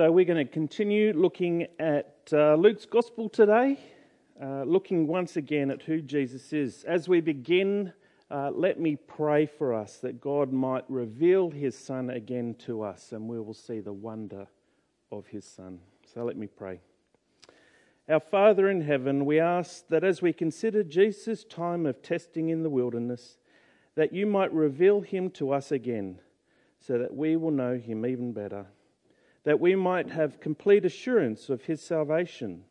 So, we're going to continue looking at uh, Luke's Gospel today, uh, looking once again at who Jesus is. As we begin, uh, let me pray for us that God might reveal his Son again to us and we will see the wonder of his Son. So, let me pray. Our Father in heaven, we ask that as we consider Jesus' time of testing in the wilderness, that you might reveal him to us again so that we will know him even better that we might have complete assurance of his salvation,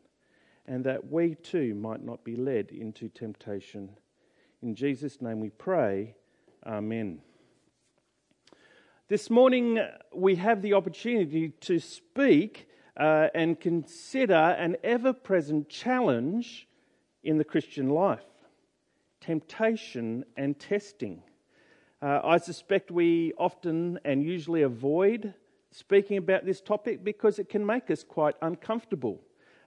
and that we too might not be led into temptation. In Jesus' name we pray. Amen. This morning we have the opportunity to speak uh, and consider an ever present challenge in the Christian life temptation and testing. Uh, I suspect we often and usually avoid speaking about this topic because it can make us quite uncomfortable.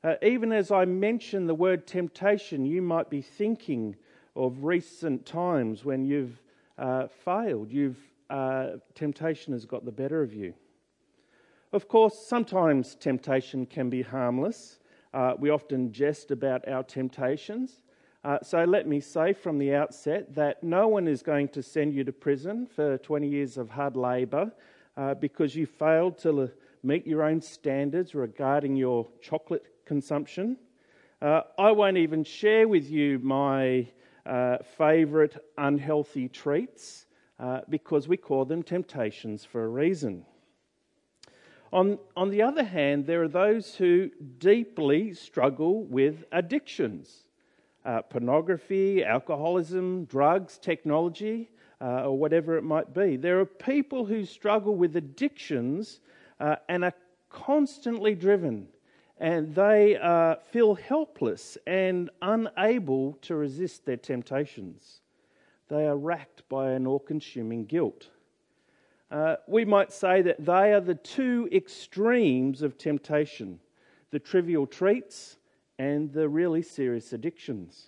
Uh, even as I mention the word temptation, you might be thinking of recent times when you've uh, failed, you've, uh, temptation has got the better of you. Of course, sometimes temptation can be harmless. Uh, we often jest about our temptations. Uh, so let me say from the outset that no one is going to send you to prison for 20 years of hard labour uh, because you failed to meet your own standards regarding your chocolate consumption. Uh, I won't even share with you my uh, favourite unhealthy treats uh, because we call them temptations for a reason. On, on the other hand, there are those who deeply struggle with addictions uh, pornography, alcoholism, drugs, technology uh, or whatever it might be. There are people who struggle with addictions uh, and are constantly driven, and they uh, feel helpless and unable to resist their temptations. They are racked by an all consuming guilt. Uh, we might say that they are the two extremes of temptation the trivial treats and the really serious addictions.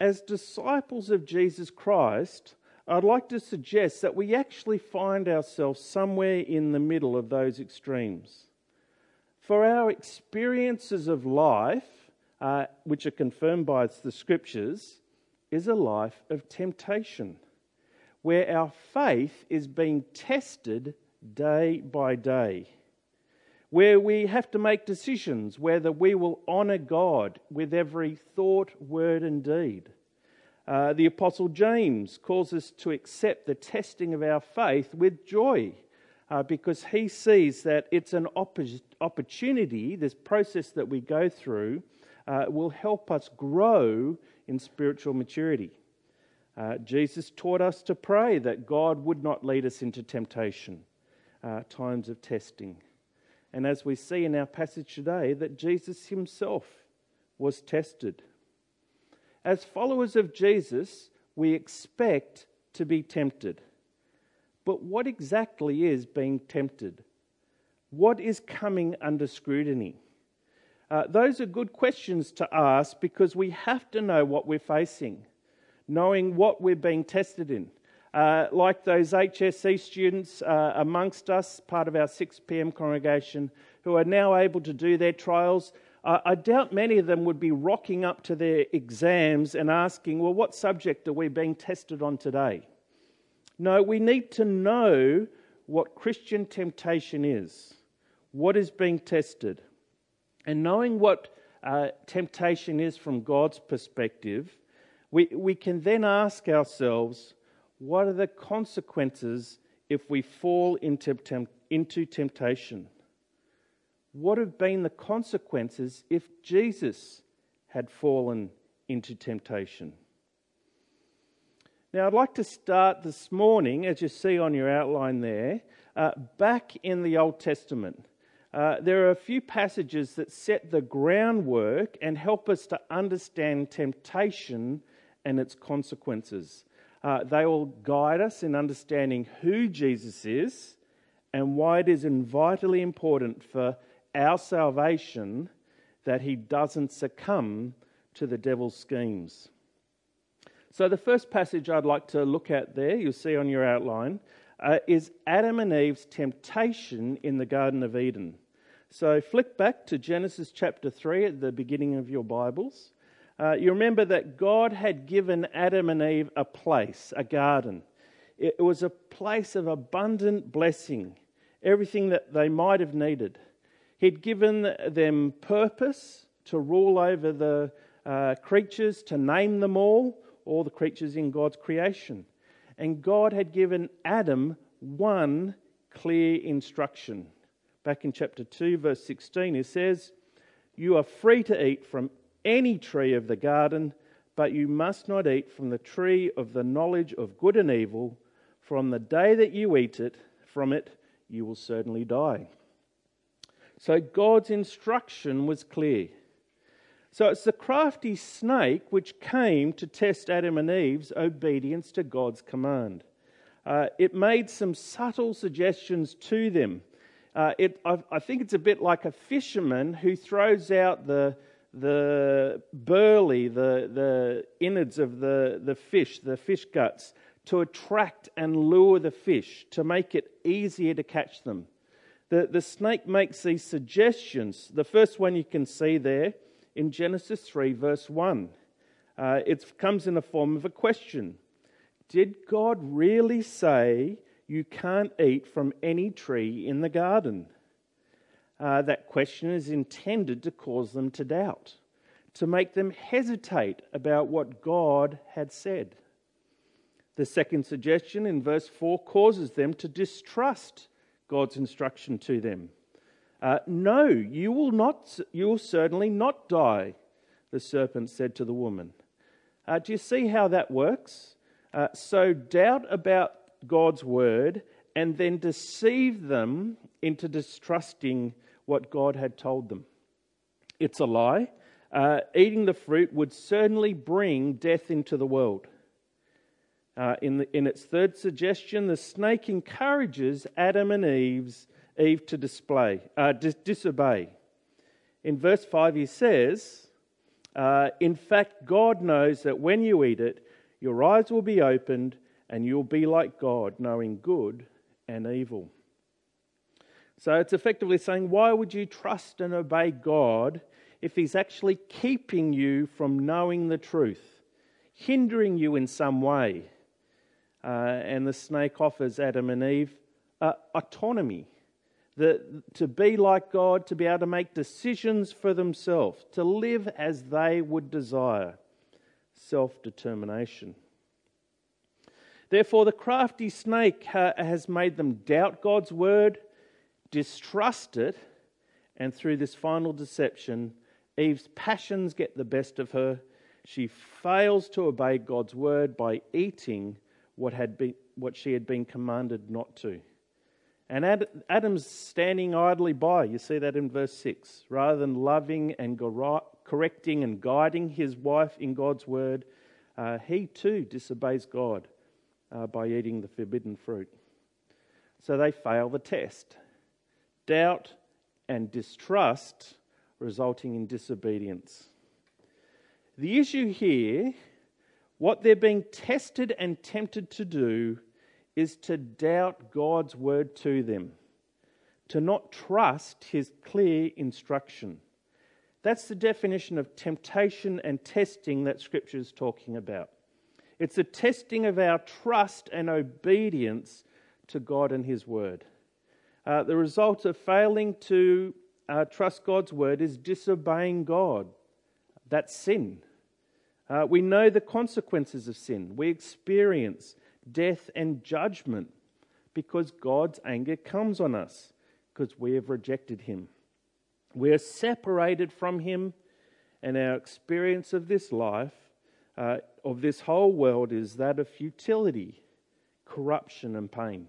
As disciples of Jesus Christ, I'd like to suggest that we actually find ourselves somewhere in the middle of those extremes. For our experiences of life, uh, which are confirmed by the scriptures, is a life of temptation, where our faith is being tested day by day, where we have to make decisions whether we will honour God with every thought, word, and deed uh, the Apostle James calls us to accept the testing of our faith with joy uh, because he sees that it's an opportunity, this process that we go through uh, will help us grow in spiritual maturity. Uh, Jesus taught us to pray that God would not lead us into temptation, uh, times of testing. And as we see in our passage today, that Jesus himself was tested. As followers of Jesus, we expect to be tempted. But what exactly is being tempted? What is coming under scrutiny? Uh, those are good questions to ask because we have to know what we're facing, knowing what we're being tested in. Uh, like those HSC students uh, amongst us, part of our 6 p.m. congregation, who are now able to do their trials I doubt many of them would be rocking up to their exams and asking, Well, what subject are we being tested on today? No, we need to know what Christian temptation is, what is being tested. And knowing what uh, temptation is from God's perspective, we, we can then ask ourselves, what are the consequences if we fall into, temp- into temptation? What have been the consequences if Jesus had fallen into temptation? Now, I'd like to start this morning, as you see on your outline there, uh, back in the Old Testament. Uh, there are a few passages that set the groundwork and help us to understand temptation and its consequences. Uh, they will guide us in understanding who Jesus is and why it is vitally important for our salvation that he doesn't succumb to the devil's schemes. So, the first passage I'd like to look at there, you'll see on your outline, uh, is Adam and Eve's temptation in the Garden of Eden. So flick back to Genesis chapter 3 at the beginning of your Bibles. Uh, you remember that God had given Adam and Eve a place, a garden. It was a place of abundant blessing, everything that they might have needed. He'd given them purpose to rule over the uh, creatures, to name them all, all the creatures in God's creation. And God had given Adam one clear instruction. Back in chapter 2, verse 16, it says, You are free to eat from any tree of the garden, but you must not eat from the tree of the knowledge of good and evil. From the day that you eat it, from it, you will certainly die. So God's instruction was clear. So it's the crafty snake which came to test Adam and Eve's obedience to God's command. Uh, it made some subtle suggestions to them. Uh, it, I, I, think it's a bit like a fisherman who throws out the, the burley, the, the innards of the, the fish, the fish guts, to attract and lure the fish, to make it easier to catch them. The, the snake makes these suggestions. The first one you can see there in Genesis 3, verse 1. Uh, it comes in the form of a question Did God really say you can't eat from any tree in the garden? Uh, that question is intended to cause them to doubt, to make them hesitate about what God had said. The second suggestion in verse 4 causes them to distrust God's instruction to them. Uh, no, you will, not, you will certainly not die, the serpent said to the woman. Uh, do you see how that works? Uh, so, doubt about God's word and then deceive them into distrusting what God had told them. It's a lie. Uh, eating the fruit would certainly bring death into the world. Uh, in, the, in its third suggestion, the snake encourages Adam and Eve's Eve to display, uh, dis- disobey. In verse 5, he says, uh, In fact, God knows that when you eat it, your eyes will be opened and you'll be like God, knowing good and evil. So it's effectively saying, Why would you trust and obey God if He's actually keeping you from knowing the truth, hindering you in some way? Uh, and the snake offers Adam and Eve uh, autonomy the, to be like God, to be able to make decisions for themselves, to live as they would desire. Self determination. Therefore, the crafty snake has made them doubt God's word, distrust it, and through this final deception, Eve's passions get the best of her. She fails to obey God's word by eating what, had been, what she had been commanded not to. And Adam's standing idly by. You see that in verse 6. Rather than loving and correcting and guiding his wife in God's word, uh, he too disobeys God uh, by eating the forbidden fruit. So they fail the test. Doubt and distrust resulting in disobedience. The issue here, what they're being tested and tempted to do, is to doubt God's word to them, to not trust his clear instruction. That's the definition of temptation and testing that Scripture is talking about. It's a testing of our trust and obedience to God and His Word. Uh, the result of failing to uh, trust God's Word is disobeying God. That's sin. Uh, we know the consequences of sin. We experience death, and judgment because God's anger comes on us because we have rejected Him. We are separated from Him, and our experience of this life, uh, of this whole world, is that of futility, corruption, and pain.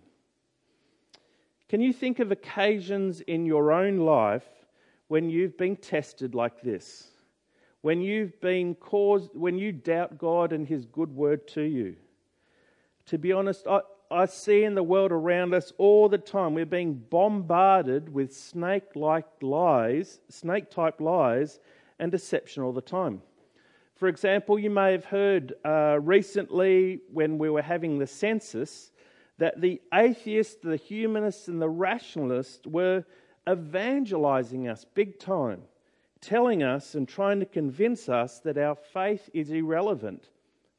Can you think of occasions in your own life when you've been tested like this? When you've been caused, when you doubt God and His good word to you? to be honest, I, I see in the world around us all the time we're being bombarded with snake like lies, snake type lies, and deception all the time. For example, you may have heard uh, recently when we were having the census that the atheists, the humanists, and the rationalists were evangelizing us big time, telling us and trying to convince us that our faith is irrelevant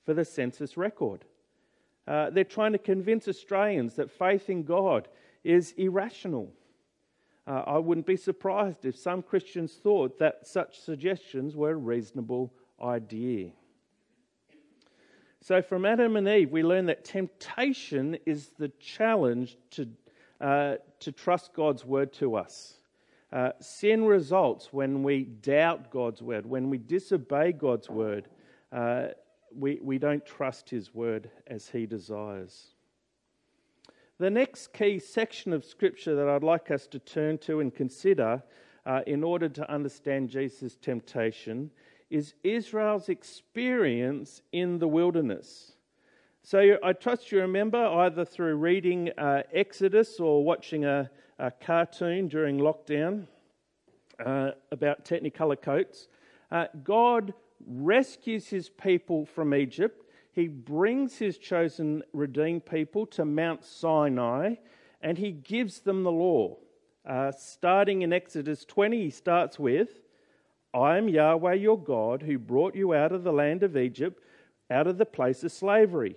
for the census record. Uh, they're trying to convince Australians that faith in God is irrational. Uh, I wouldn't be surprised if some Christians thought that such suggestions were a reasonable idea. So, from Adam and Eve, we learn that temptation is the challenge to, uh, to trust God's word to us. Uh, sin results when we doubt God's word, when we disobey God's word. Uh, we, we don't trust His word as He desires. The next key section of Scripture that I'd like us to turn to and consider uh, in order to understand Jesus' temptation is Israel's experience in the wilderness. So I trust you remember either through reading uh, Exodus or watching a, a, cartoon during lockdown uh, about Technicolor coats. Uh, God rescues his people from Egypt. He brings his chosen redeemed people to Mount Sinai and he gives them the law. Uh, starting in Exodus 20, he starts with I am Yahweh your God who brought you out of the land of Egypt, out of the place of slavery.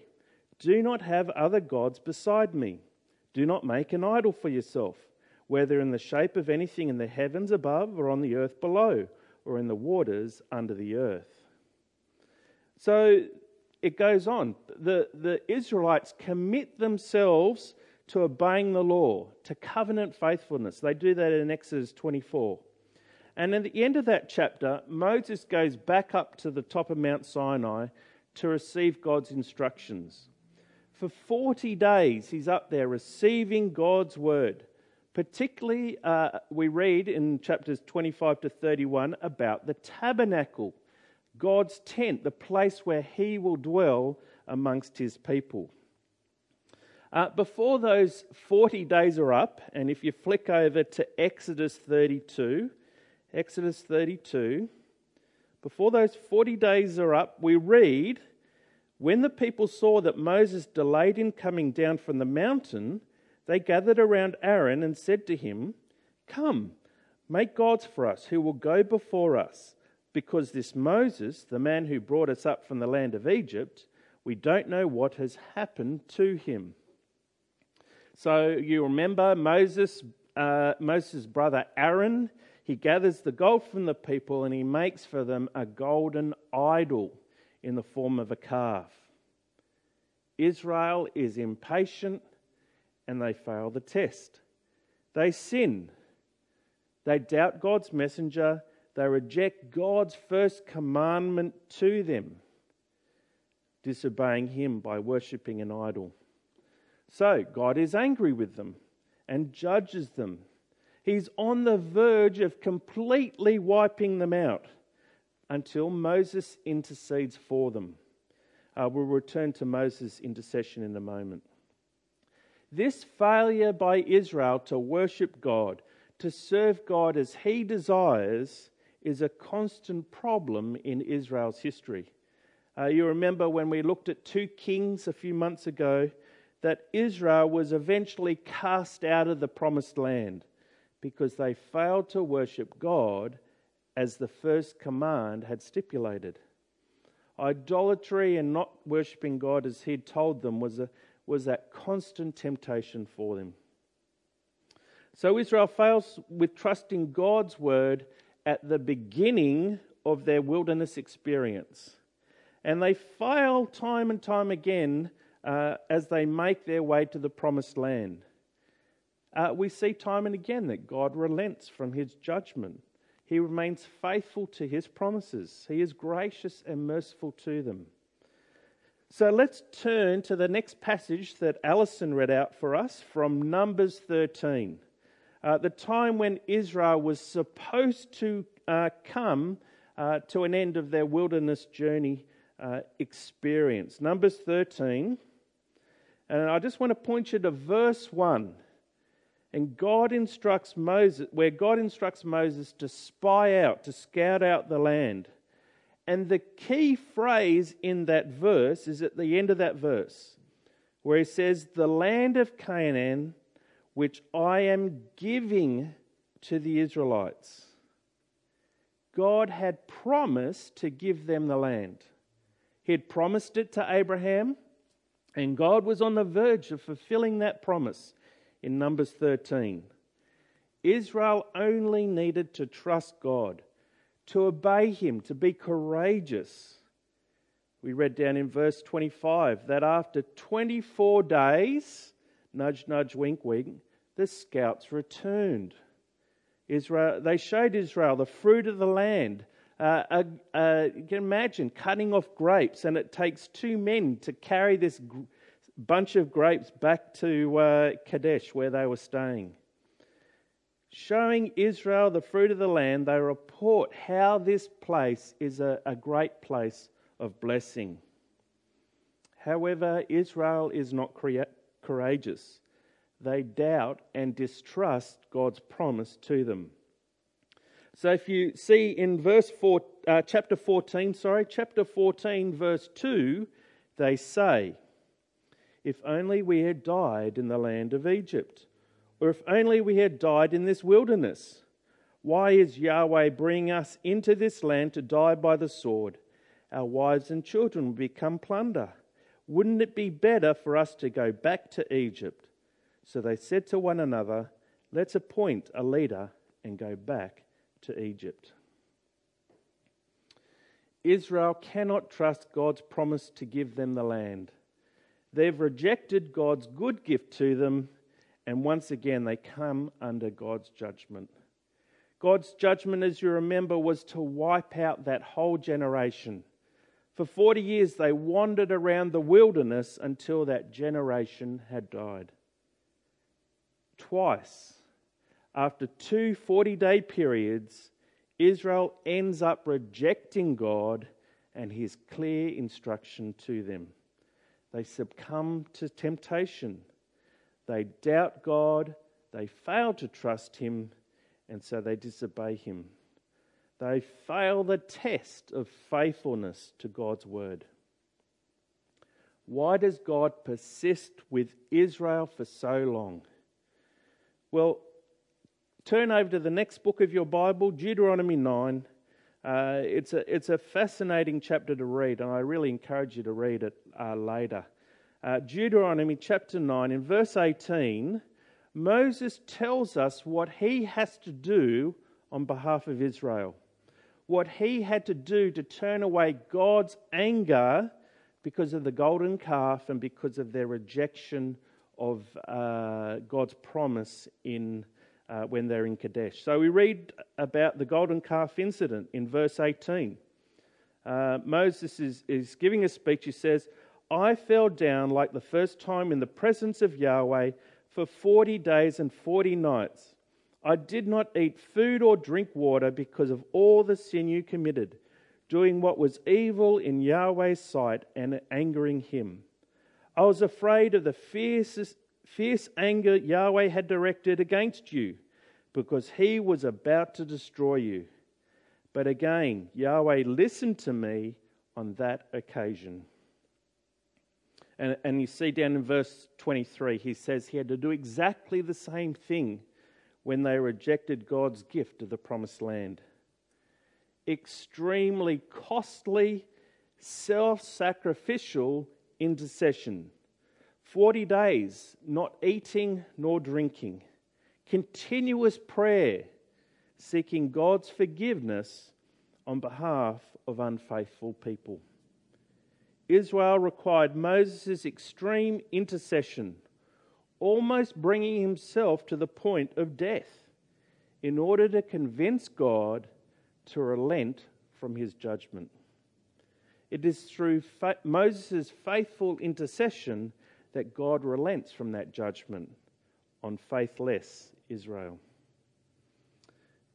Do not have other gods beside me. Do not make an idol for yourself, whether in the shape of anything in the heavens above or on the earth below or in the waters under the earth. So it goes on. The, the Israelites commit themselves to obeying the law, to covenant faithfulness. They do that in Exodus 24. And at the end of that chapter, Moses goes back up to the top of Mount Sinai to receive God's instructions. For 40 days, he's up there receiving God's word. Particularly, uh, we read in chapters 25 to 31 about the tabernacle, God's tent, the place where he will dwell amongst his people. Uh, before those 40 days are up, and if you flick over to Exodus 32, Exodus 32. Before those 40 days are up, we read When the people saw that Moses delayed in coming down from the mountain, they gathered around Aaron and said to him, Come, make gods for us who will go before us, because this Moses, the man who brought us up from the land of Egypt, we don't know what has happened to him. So you remember Moses, uh, Moses' brother Aaron he gathers the gold from the people and he makes for them a golden idol in the form of a calf. Israel is impatient and they fail the test. They sin. They doubt God's messenger. They reject God's first commandment to them, disobeying Him by worshipping an idol. So God is angry with them and judges them He's on the verge of completely wiping them out until Moses intercedes for them. Uh, we'll return to Moses' intercession in a moment. This failure by Israel to worship God, to serve God as he desires, is a constant problem in Israel's history. Uh, you remember when we looked at 2 Kings a few months ago that Israel was eventually cast out of the promised land because they failed to worship God as the first command had stipulated. Idolatry and not worshipping God as He'd told them was, a, was that constant temptation for them. So Israel fails with trusting God's word at the beginning of their wilderness experience. And they fail time and time again uh, as they make their way to the promised land uh, we see time and again that God relents from his judgment. He remains faithful to his promises, he is gracious and merciful to them. So let's turn to the next passage that Alison read out for us from Numbers 13. Uh, the time when Israel was supposed to uh, come uh, to an end of their wilderness journey uh, experience. Numbers 13. And I just want to point you to verse 1. And God instructs Moses, where God instructs Moses to spy out, to scout out the land. And the key phrase in that verse is at the end of that verse, where he says, The land of Canaan, which I am giving to the Israelites. God had promised to give them the land. He had promised it to Abraham, and God was on the verge of fulfilling that promise in Numbers 13. Israel only needed to trust God, to obey Him, to be courageous. We read down in verse 25 that after 24 days, nudge, nudge, wink, wink, the scouts returned. Israel, they showed Israel the fruit of the land. Uh, uh, uh, you can imagine cutting off grapes, and it takes two men to carry this bunch of grapes back to uh, Kadesh where they were staying. Showing Israel the fruit of the land, they report how this place is a, a great place of blessing. However, Israel is not crea- courageous they doubt and distrust God's promise to them. So if you see in verse four, uh, chapter 14, sorry, chapter 14, verse 2, they say, If only we had died in the land of Egypt, or if only we had died in this wilderness. Why is Yahweh bringing us into this land to die by the sword? Our wives and children will become plunder. Wouldn't it be better for us to go back to Egypt? So they said to one another, Let's appoint a leader and go back to Egypt. Israel cannot trust God's promise to give them the land. They've rejected God's good gift to them, and once again they come under God's judgment. God's judgment, as you remember, was to wipe out that whole generation. For 40 years they wandered around the wilderness until that generation had died twice. After two 40 day periods, Israel ends up rejecting God and his clear instruction to them. They succumb to temptation. They doubt God. They fail to trust him, and so they disobey him. They fail the test of faithfulness to God's word. Why does God persist with Israel for so long? Well, turn over to the next book of your Bible, Deuteronomy 9. Uh, it's, a, it's a fascinating chapter to read, and I really encourage you to read it uh, later. Uh, Deuteronomy chapter 9, in verse 18, Moses tells us what he has to do on behalf of Israel, what he had to do to turn away God's anger because of the golden calf and because of their rejection of uh, God's promise in uh, when they're in Kadesh. So we read about the golden calf incident in verse 18. Uh, Moses is, is giving a speech. He says, I fell down like the first time in the presence of Yahweh for 40 days and 40 nights. I did not eat food or drink water because of all the sin you committed, doing what was evil in Yahweh's sight and angering him. I was afraid of the fiercest, fierce anger Yahweh had directed against you because he was about to destroy you. But again, Yahweh listened to me on that occasion. And, and you see down in verse 23, he says he had to do exactly the same thing when they rejected God's gift of the promised land. Extremely costly, self sacrificial intercession. 40 days, not eating nor drinking. Continuous prayer, seeking God's forgiveness on behalf of unfaithful people. Israel required Moses' extreme intercession, almost bringing himself to the point of death, in order to convince God to relent from his judgment. It is through fa- Moses' faithful intercession that God relents from that judgment on faithless Israel.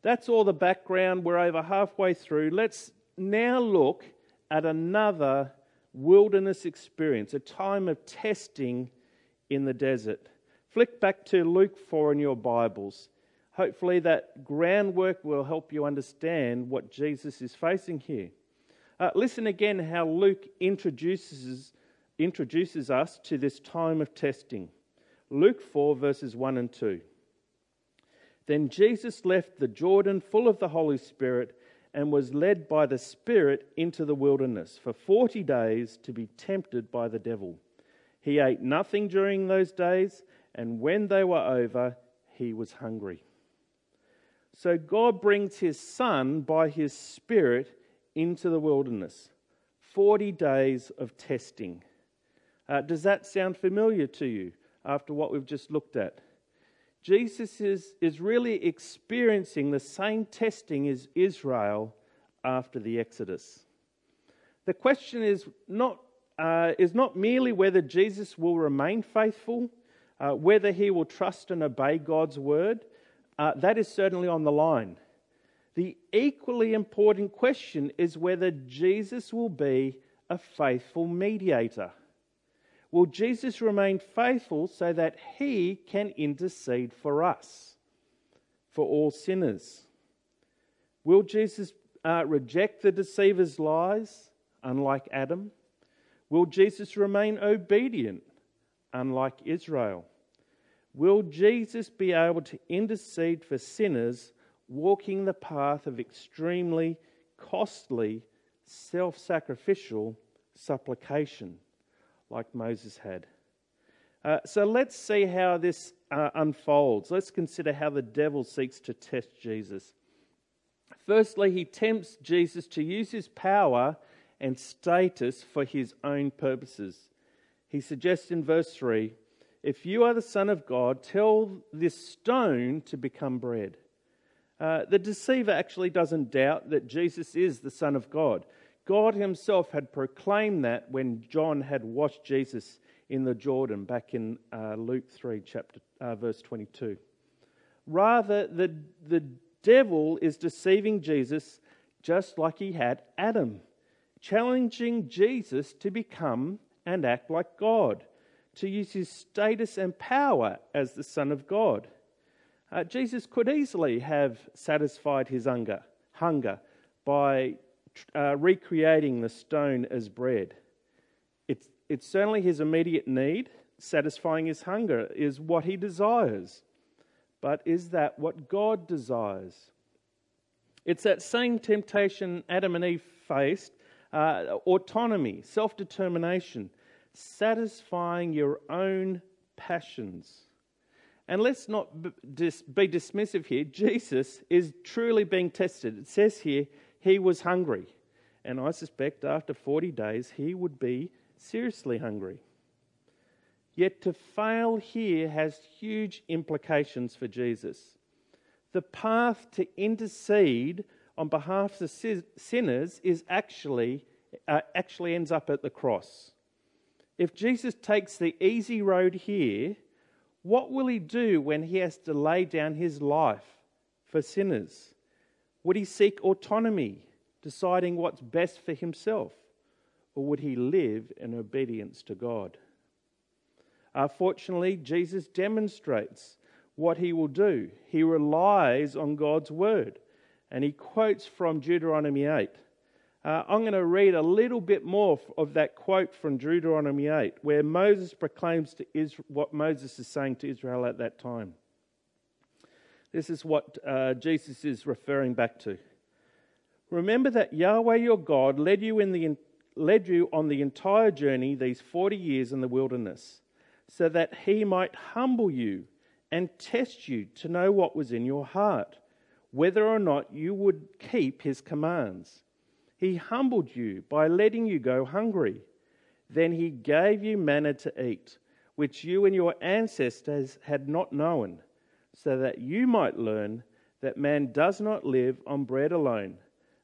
That's all the background. We're over halfway through. Let's now look at another wilderness experience, a time of testing in the desert. Flick back to Luke 4 in your Bibles. Hopefully, that groundwork will help you understand what Jesus is facing here. Uh, listen again how Luke introduces, introduces us to this time of testing. Luke 4, verses 1 and 2. Then Jesus left the Jordan full of the Holy Spirit and was led by the Spirit into the wilderness for 40 days to be tempted by the devil. He ate nothing during those days, and when they were over, he was hungry. So God brings his Son by his Spirit into the wilderness. 40 days of testing. Uh, does that sound familiar to you after what we've just looked at? Jesus is, is really experiencing the same testing as Israel after the Exodus. The question is not, uh, is not merely whether Jesus will remain faithful, uh, whether he will trust and obey God's word. Uh, that is certainly on the line. The equally important question is whether Jesus will be a faithful mediator. Will Jesus remain faithful so that he can intercede for us, for all sinners? Will Jesus uh, reject the deceiver's lies, unlike Adam? Will Jesus remain obedient, unlike Israel? Will Jesus be able to intercede for sinners walking the path of extremely costly, self sacrificial supplication? Like Moses had. Uh, so let's see how this uh, unfolds. Let's consider how the devil seeks to test Jesus. Firstly, he tempts Jesus to use his power and status for his own purposes. He suggests in verse 3 If you are the Son of God, tell this stone to become bread. Uh, the deceiver actually doesn't doubt that Jesus is the Son of God. God Himself had proclaimed that when John had washed Jesus in the Jordan back in uh, Luke 3, chapter, uh, verse 22. Rather, the, the devil is deceiving Jesus just like he had Adam, challenging Jesus to become and act like God, to use his status and power as the Son of God. Uh, Jesus could easily have satisfied his hunger, hunger by uh, recreating the stone as bread. It's, it's certainly his immediate need, satisfying his hunger is what he desires. But is that what God desires? It's that same temptation Adam and Eve faced uh, autonomy, self determination, satisfying your own passions. And let's not be dismissive here. Jesus is truly being tested. It says here he was hungry. And I suspect after 40 days, he would be seriously hungry. Yet to fail here has huge implications for Jesus. The path to intercede on behalf of sinners is actually, uh, actually ends up at the cross. If Jesus takes the easy road here, what will he do when he has to lay down his life for sinners? Would he seek autonomy, deciding what's best for himself? Or would he live in obedience to God? Uh, fortunately, Jesus demonstrates what he will do. He relies on God's word. And he quotes from Deuteronomy 8. Uh, I'm going to read a little bit more of that quote from Deuteronomy 8, where Moses proclaims to Israel what Moses is saying to Israel at that time. This is what uh, Jesus is referring back to. Remember that Yahweh your God led you, in the, led you on the entire journey these 40 years in the wilderness, so that he might humble you and test you to know what was in your heart, whether or not you would keep his commands. He humbled you by letting you go hungry. Then he gave you manna to eat, which you and your ancestors had not known so that you might learn that man does not live on bread alone,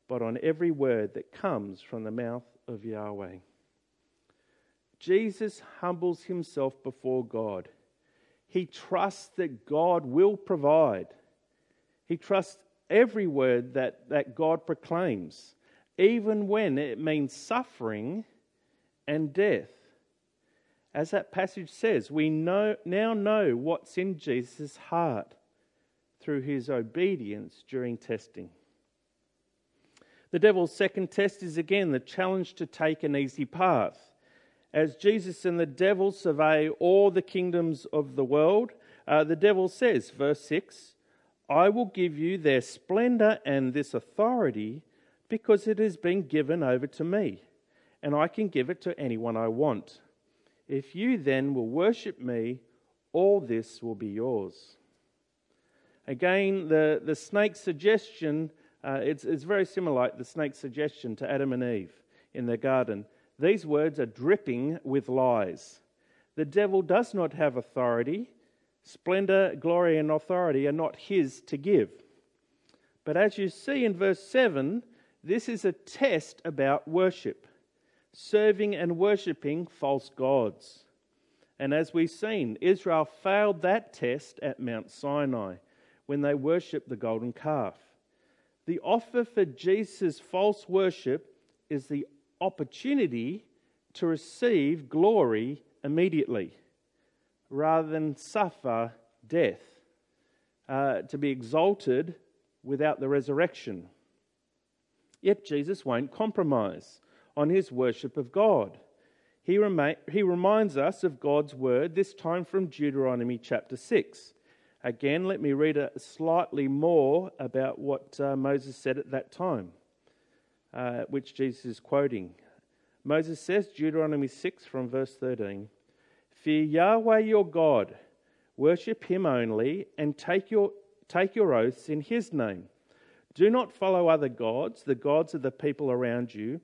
but on every word that comes from the mouth of Yahweh. Jesus humbles himself before God. He trusts that God will provide. He trusts every word that, that God proclaims, even when it means suffering and death. As that passage says, we know, now know what's in Jesus' heart through his obedience during testing. The devil's second test is again the challenge to take an easy path. As Jesus and the devil survey all the kingdoms of the world, uh, the devil says, verse 6, I will give you their splendor and this authority because it has been given over to me, and I can give it to anyone I want. If you then will worship me, all this will be yours. Again, the, the snake's suggestion, uh, it's, it's very similar like the snake's suggestion to Adam and Eve in the garden. These words are dripping with lies. The devil does not have authority. Splendor, glory, and authority are not his to give. But as you see in verse 7, this is a test about worship, serving and worshipping false gods. And as we've seen, Israel failed that test at Mount Sinai when they worshipped the golden calf. The offer for Jesus' false worship is the opportunity to receive glory immediately rather than suffer death, uh, to be exalted without the resurrection. Yet Jesus won't compromise on his worship of God. He, he reminds us of God's word, this time from Deuteronomy chapter 6. Again, let me read a slightly more about what uh, Moses said at that time, uh, which Jesus is quoting. Moses says, Deuteronomy 6 from verse 13 Fear Yahweh your God, worship him only, and take your, take your oaths in his name. Do not follow other gods, the gods of the people around you,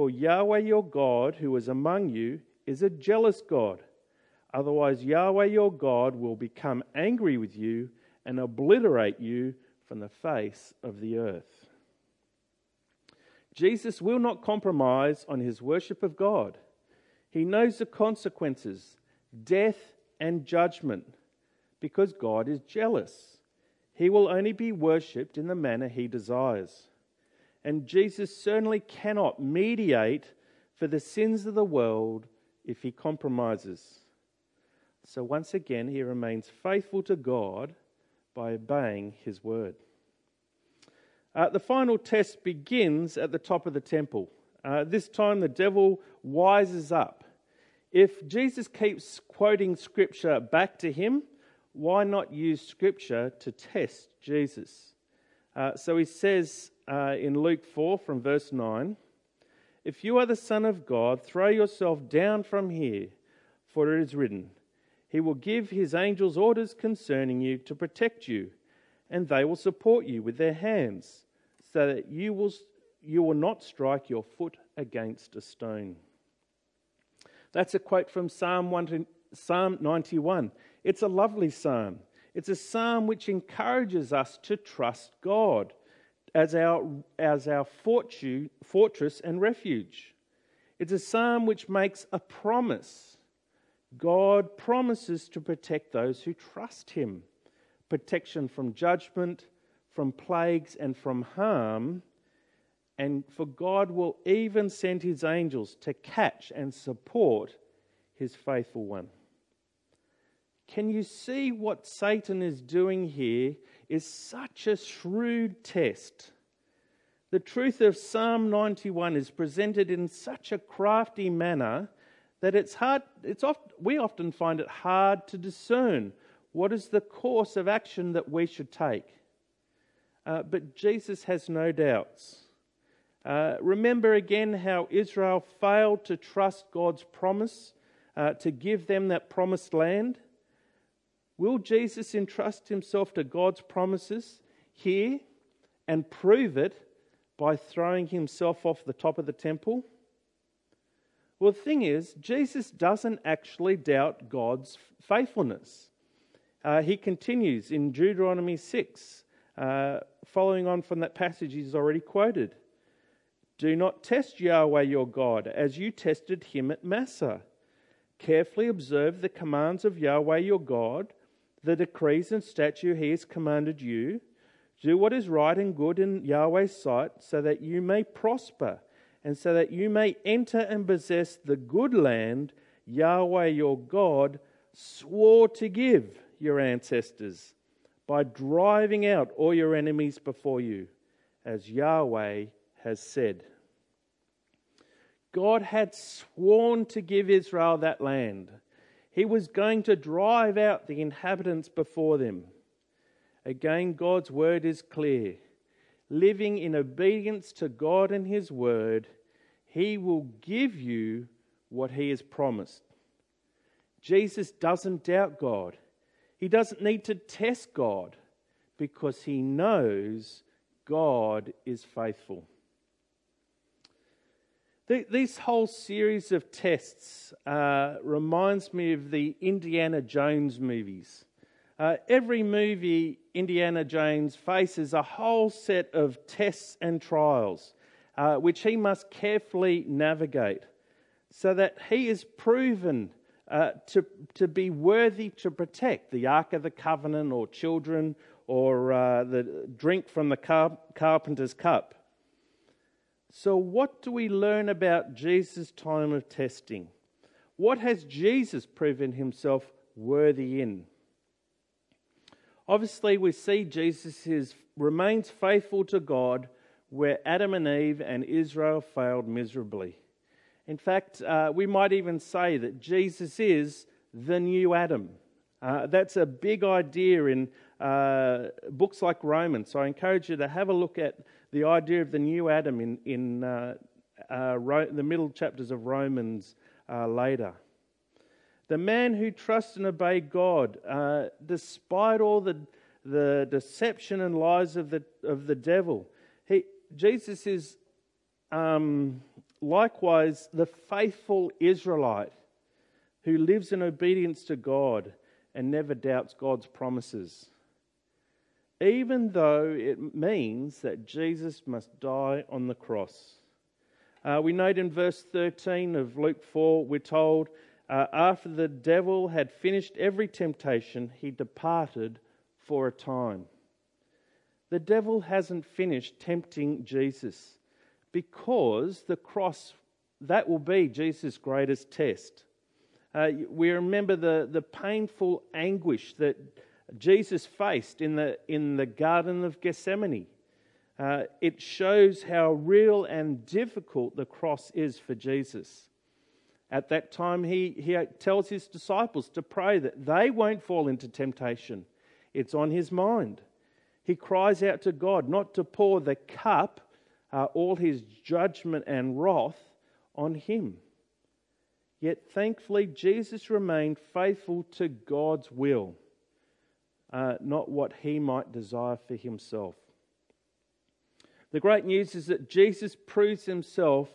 for Yahweh your God, who is among you, is a jealous God. Otherwise, Yahweh your God will become angry with you and obliterate you from the face of the earth. Jesus will not compromise on his worship of God. He knows the consequences death and judgment because God is jealous. He will only be worshipped in the manner he desires. And Jesus certainly cannot mediate for the sins of the world if he compromises. So once again, he remains faithful to God by obeying his word. Uh, the final test begins at the top of the temple. Uh, this time, the devil wises up. If Jesus keeps quoting scripture back to him, why not use Scripture to test Jesus? Uh, so he says uh, in Luke 4 from verse 9 If you are the Son of God, throw yourself down from here, for it is written, He will give His angels orders concerning you to protect you, and they will support you with their hands, so that you will, you will not strike your foot against a stone. That's a quote from Psalm, 1, Psalm 91. It's a lovely psalm. It's a psalm which encourages us to trust God as our, as our fortune, fortress and refuge. It's a psalm which makes a promise. God promises to protect those who trust Him protection from judgment, from plagues, and from harm. And for God will even send His angels to catch and support His faithful one. Can you see what Satan is doing here is such a shrewd test? The truth of Psalm 91 is presented in such a crafty manner that it's hard, it's oft, we often find it hard to discern what is the course of action that we should take. Uh, but Jesus has no doubts. Uh, remember again how Israel failed to trust God's promise uh, to give them that promised land. Will Jesus entrust himself to God's promises here and prove it by throwing himself off the top of the temple? Well, the thing is, Jesus doesn't actually doubt God's faithfulness. Uh, he continues in Deuteronomy 6, uh, following on from that passage he's already quoted. Do not test Yahweh your God as you tested him at Massah. Carefully observe the commands of Yahweh your God the decrees and statute he has commanded you. Do what is right and good in Yahweh's sight, so that you may prosper, and so that you may enter and possess the good land Yahweh your God swore to give your ancestors by driving out all your enemies before you, as Yahweh has said. God had sworn to give Israel that land. He was going to drive out the inhabitants before them. Again, God's word is clear. Living in obedience to God and His word, He will give you what He has promised. Jesus doesn't doubt God. He doesn't need to test God because he knows God is faithful. This whole series of tests uh, reminds me of the Indiana Jones movies. Uh, every movie, Indiana Jones faces a whole set of tests and trials, uh, which he must carefully navigate so that he is proven uh, to, to be worthy to protect the Ark of the Covenant or children or uh, the drink from the car- carpenter's cup. So, what do we learn about Jesus' time of testing? What has Jesus proven himself worthy in? Obviously, we see Jesus is, remains faithful to God where Adam and Eve and Israel failed miserably. In fact, uh, we might even say that Jesus is the new Adam. Uh, that's a big idea in uh, books like Romans. So I encourage you to have a look at the idea of the new Adam in, in uh, uh, Ro- the middle chapters of Romans uh, later. The man who trusts and obeys God, despite all the, the deception and lies of the, of the devil, he, Jesus is um, likewise the faithful Israelite who lives in obedience to God and never doubts God's promises. Even though it means that Jesus must die on the cross. Uh, we note in verse 13 of Luke 4, we're told, uh, after the devil had finished every temptation, he departed for a time. The devil hasn't finished tempting Jesus because the cross, that will be Jesus' greatest test. Uh, we remember the, the painful anguish that Jesus faced in the, in the Garden of Gethsemane. Uh, it shows how real and difficult the cross is for Jesus. At that time, he, he tells his disciples to pray that they won't fall into temptation. It's on his mind. He cries out to God not to pour the cup uh, all his judgment and wrath on him. Yet thankfully, Jesus remained faithful to God's will, uh, not what he might desire for himself. The great news is that Jesus proves himself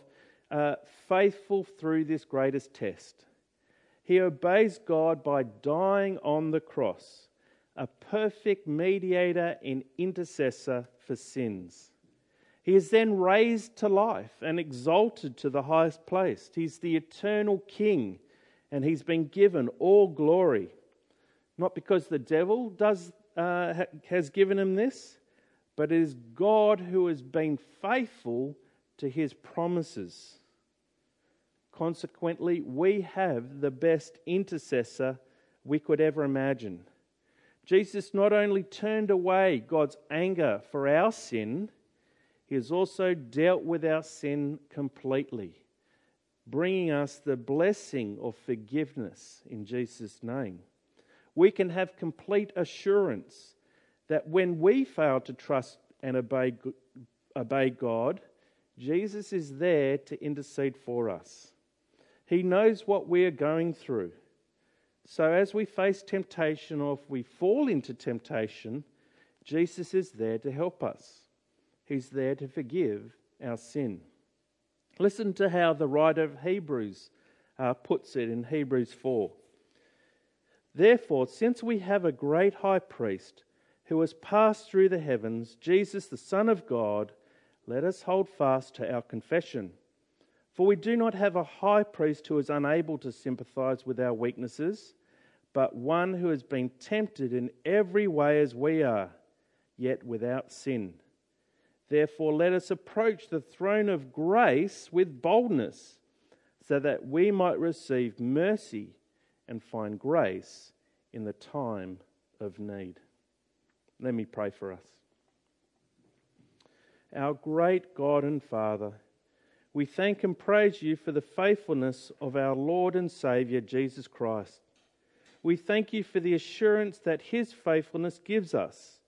uh, faithful through this greatest test. He obeys God by dying on the cross, a perfect mediator and intercessor for sins. He is then raised to life and exalted to the highest place. He's the eternal King, and he's been given all glory. Not because the devil does, uh, has given him this, but it is God who has been faithful to his promises. Consequently, we have the best intercessor we could ever imagine. Jesus not only turned away God's anger for our sin, he has also dealt with our sin completely, bringing us the blessing of forgiveness in Jesus' name. We can have complete assurance that when we fail to trust and obey, obey God, Jesus is there to intercede for us. He knows what we are going through. So, as we face temptation or if we fall into temptation, Jesus is there to help us. He's there to forgive our sin. Listen to how the writer of Hebrews uh, puts it in Hebrews 4. Therefore, since we have a great high priest who has passed through the heavens, Jesus, the Son of God, let us hold fast to our confession. For we do not have a high priest who is unable to sympathize with our weaknesses, but one who has been tempted in every way as we are, yet without sin. Therefore, let us approach the throne of grace with boldness, so that we might receive mercy and find grace in the time of need. Let me pray for us. Our great God and Father, We thank and praise you for the faithfulness of our Lord and Saviour, Jesus Christ. We thank you for the assurance that his faithfulness gives us,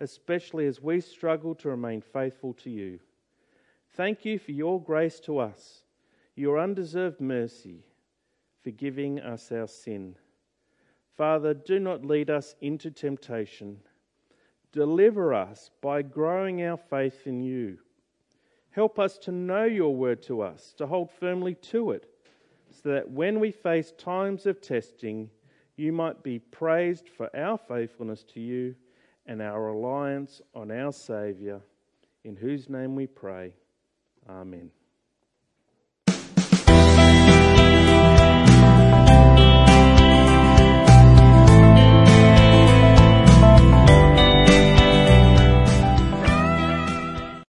especially as we struggle to remain faithful to you. Thank you for your grace to us, your undeserved mercy, forgiving us our sin. Father, do not lead us into temptation. Deliver us by growing our faith in you. Help us to know your word to us, to hold firmly to it, so that when we face times of testing, you might be praised for our faithfulness to you and our reliance on our Saviour, in whose name we pray. Amen.